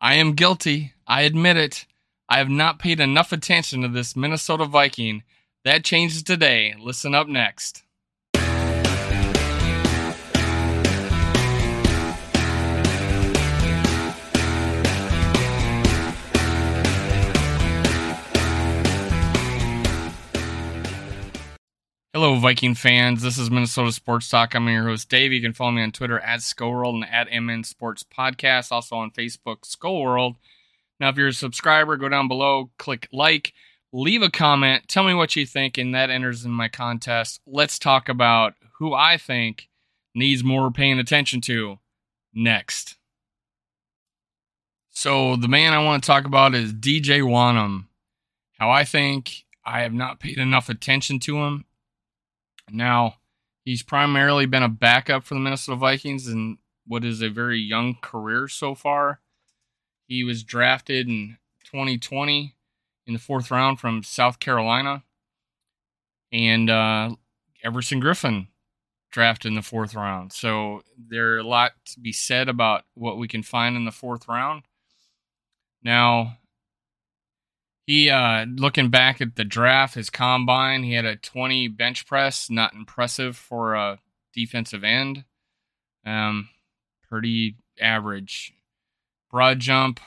I am guilty. I admit it. I have not paid enough attention to this Minnesota Viking. That changes today. Listen up next. Hello, Viking fans. This is Minnesota Sports Talk. I'm your host, Dave. You can follow me on Twitter at SkullWorld and at MN Sports Podcast. Also on Facebook, SkullWorld. Now, if you're a subscriber, go down below, click like, leave a comment, tell me what you think, and that enters in my contest. Let's talk about who I think needs more paying attention to next. So, the man I want to talk about is DJ Wonnum. How I think I have not paid enough attention to him now, he's primarily been a backup for the Minnesota Vikings in what is a very young career so far. He was drafted in 2020 in the fourth round from South Carolina. And uh, Everson Griffen drafted in the fourth round. So there are a lot to be said about what we can find in the fourth round. Now, he uh looking back at the draft, his combine, he had a 20 bench press, not impressive for a defensive end. Um pretty average. Broad jump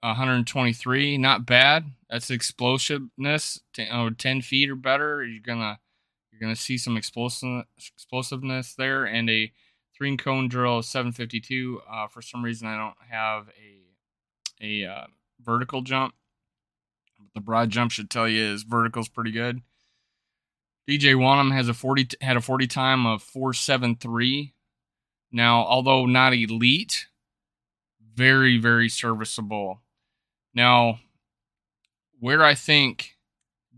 123, not bad. That's explosiveness, 10 feet or better. You're gonna you're gonna see some explosive explosiveness there, and a three cone drill 752. Uh, for some reason, I don't have a a uh, vertical jump the broad jump should tell you his vertical's pretty good. DJ Wonnum has a 40 had a 40 time of 473. Now, although not elite, very very serviceable. Now, where I think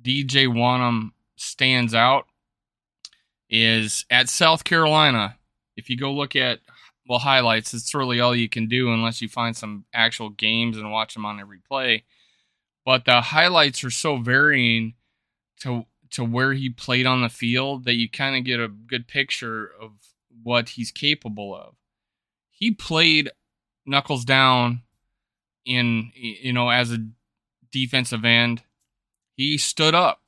DJ Wonnum stands out is at South Carolina. If you go look at well highlights, it's really all you can do unless you find some actual games and watch them on every play but the highlights are so varying to to where he played on the field that you kind of get a good picture of what he's capable of. He played knuckles down in you know as a defensive end. He stood up.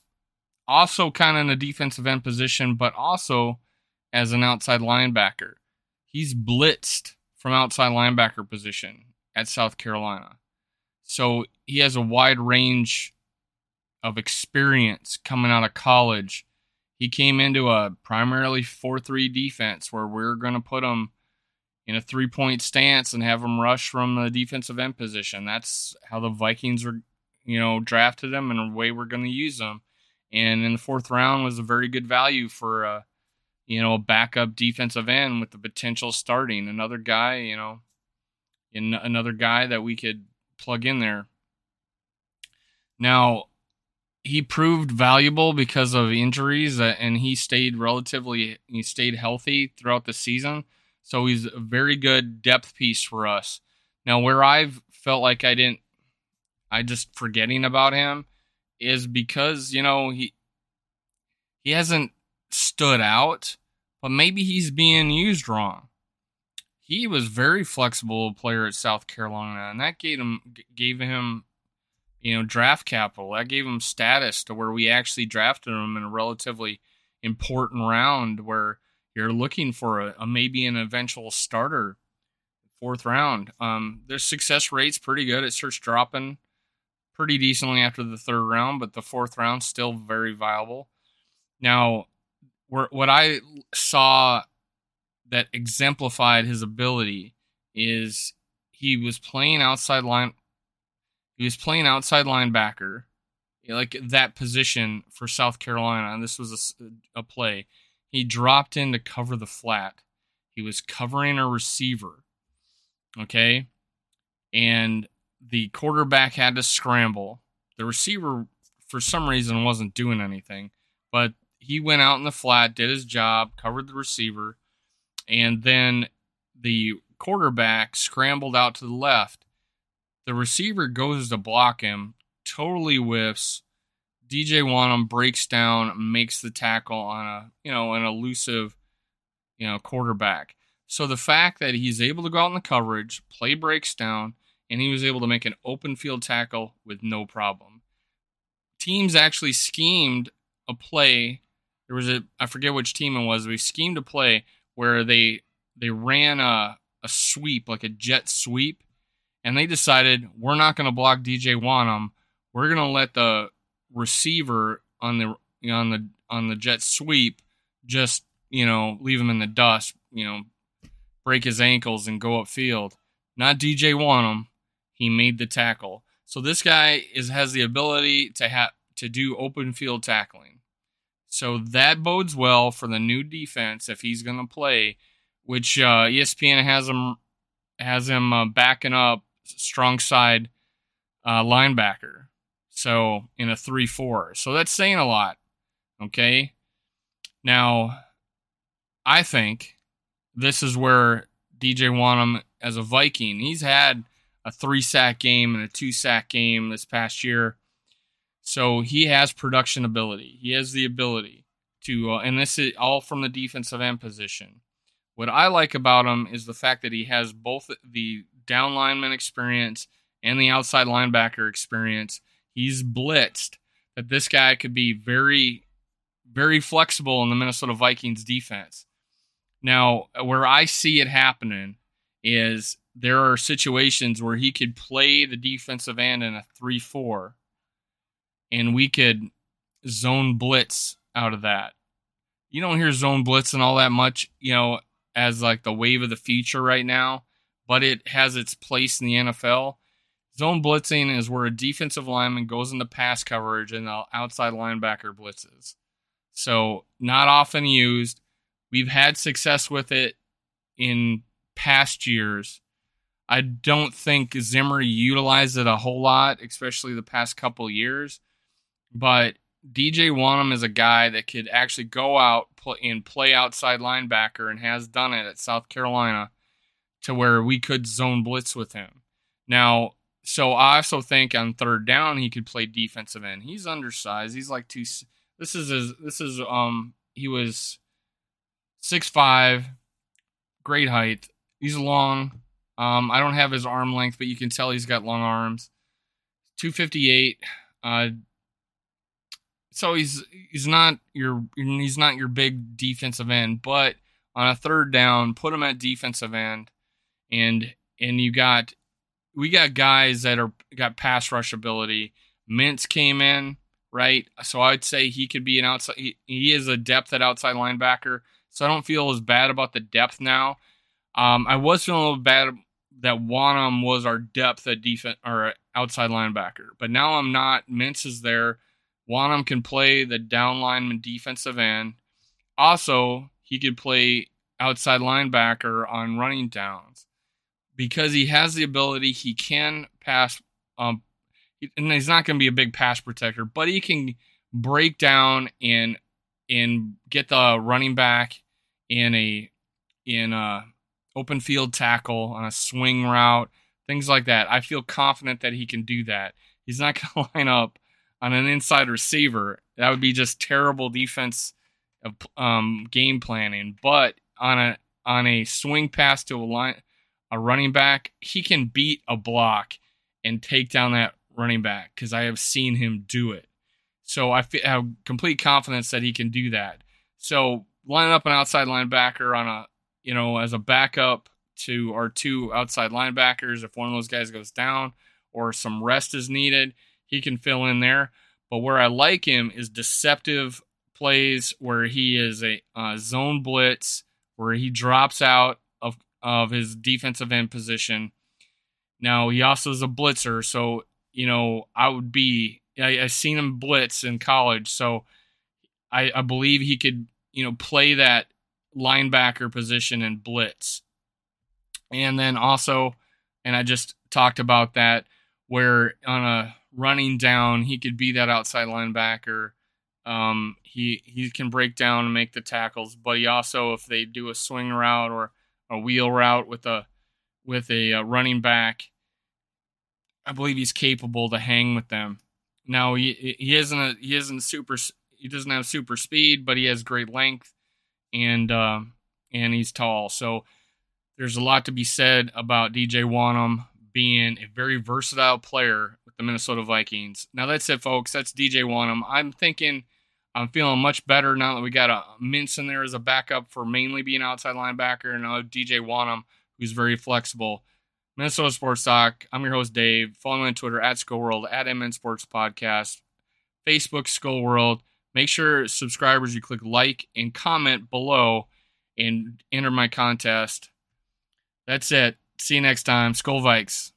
Also kind of in a defensive end position, but also as an outside linebacker. He's blitzed from outside linebacker position at South Carolina. So he has a wide range of experience coming out of college. He came into a primarily 4 3 defense where we're going to put him in a three point stance and have him rush from the defensive end position. That's how the Vikings were, you know, drafted him and the way we're going to use him. And in the fourth round was a very good value for a, you know, a backup defensive end with the potential starting. Another guy, you know, in another guy that we could plug in there. Now, he proved valuable because of injuries, and he stayed relatively he stayed healthy throughout the season. So he's a very good depth piece for us. Now, where I've felt like I didn't, I just forgetting about him, is because you know he he hasn't stood out, but maybe he's being used wrong he was very flexible player at South Carolina, and that gave him gave him you know draft capital. That gave him status to where we actually drafted him in a relatively important round where you're looking for a, a maybe an eventual starter fourth round. Um, their success rate's pretty good. It starts dropping pretty decently after the third round, but the fourth round still very viable. Now, what I saw that exemplified his ability is he was playing outside line he was playing outside linebacker like that position for South Carolina and this was a, a play. He dropped in to cover the flat. He was covering a receiver okay? And the quarterback had to scramble. The receiver for some reason wasn't doing anything but he went out in the flat did his job covered the receiver and then the quarterback scrambled out to the left. The receiver goes to block him, totally whiffs. DJ Wonnum breaks down, makes the tackle on a you know an elusive you know quarterback. So the fact that he's able to go out in the coverage, play breaks down, and he was able to make an open field tackle with no problem. Teams actually schemed a play. There was a I forget which team it was. We schemed a play where they they ran a a sweep like a jet sweep, and they decided we're not going to block DJ Wonnum. We're going to let the receiver on the on the on the jet sweep just you know leave him in the dust. You know, break his ankles and go upfield. Not DJ Wonnum. He made the tackle. So this guy is has the ability to have to do open field tackling. So that bodes well for the new defense if he's going to play, which uh, ESPN has him has him uh, backing up strong side uh, linebacker. So in a three four. So that's saying a lot. Okay. Now, I think this is where DJ Wonnum as a Viking, he's had a three sack game and a two sack game this past year. So he has production ability. He has the ability to, uh, and this is all from the defensive end position. What I like about him is the fact that he has both the down lineman experience and the outside linebacker experience. He's blitzed that this guy could be very, very flexible in the Minnesota Vikings defense. Now, where I see it happening is there are situations where he could play the defensive end in a 3 4, and we could zone blitz out of that. You don't hear zone blitzing all that much, you know, as like the wave of the future right now, but it has its place in the NFL. Zone blitzing is where a defensive lineman goes into pass coverage and the outside linebacker blitzes. So, not often used. We've had success with it in past years I don't think Zimmer utilized it a whole lot, especially the past couple years. But DJ Wonnum is a guy that could actually go out and play outside linebacker and has done it at South Carolina to where we could zone blitz with him. Now, so I also think on third down he could play defensive end. He's undersized. He's like two. This is his, this is um he was six five, great height. He's long. Um, I don't have his arm length, but you can tell he's got long arms. 258. Uh, so he's he's not your he's not your big defensive end, but on a third down, put him at defensive end, and and you got we got guys that are got pass rush ability. Mintz came in right, so I'd say he could be an outside. He, he is a depth at outside linebacker, so I don't feel as bad about the depth now. Um, I was feeling a little bad that Wonnum was our depth at defense or outside linebacker. But now I'm not. Mintz is there. Wonnum can play the down lineman defensive end. Also, he could play outside linebacker on running downs because he has the ability. He can pass. Um, and he's not going to be a big pass protector, but he can break down and and get the running back in a in a open field tackle on a swing route, things like that. I feel confident that he can do that. He's not going to line up on an inside receiver. That would be just terrible defense um, game planning. But on a on a swing pass to a line a running back, he can beat a block and take down that running back because I have seen him do it. So I have complete confidence that he can do that. So lining up an outside linebacker on a you know, as a backup to our two outside linebackers. If one of those guys goes down or some rest is needed, he can fill in there. But where I like him is deceptive plays where he is a uh, zone blitz, where he drops out of, of his defensive end position. Now, he also is a blitzer. So, you know, I would be, I, I seen him blitz in college. So I, I believe he could, you know, play that linebacker position and blitz. And then also, and I just talked about that, where on a running down, he could be that outside linebacker. Um, he he can break down and make the tackles, but he also, if they do a swing route or a wheel route with a with a, a running back, I believe he's capable to hang with them. Now he he isn't a, he isn't super he doesn't have super speed, but he has great length and uh, and he's tall. So there's a lot to be said about DJ Wonnum being a very versatile player the Minnesota Vikings. Now that's it, folks. That's DJ Wonnum. I'm thinking I'm feeling much better now that we got a Mintz in there as a backup for mainly being outside linebacker, and now DJ Wonnum, who's very flexible. Minnesota Sports Talk. I'm your host Dave. Follow me on Twitter at Skull World at MN Sports Podcast, Facebook Skull World. Make sure subscribers you click like and comment below and enter my contest. That's it. See you next time. Skull Vikes.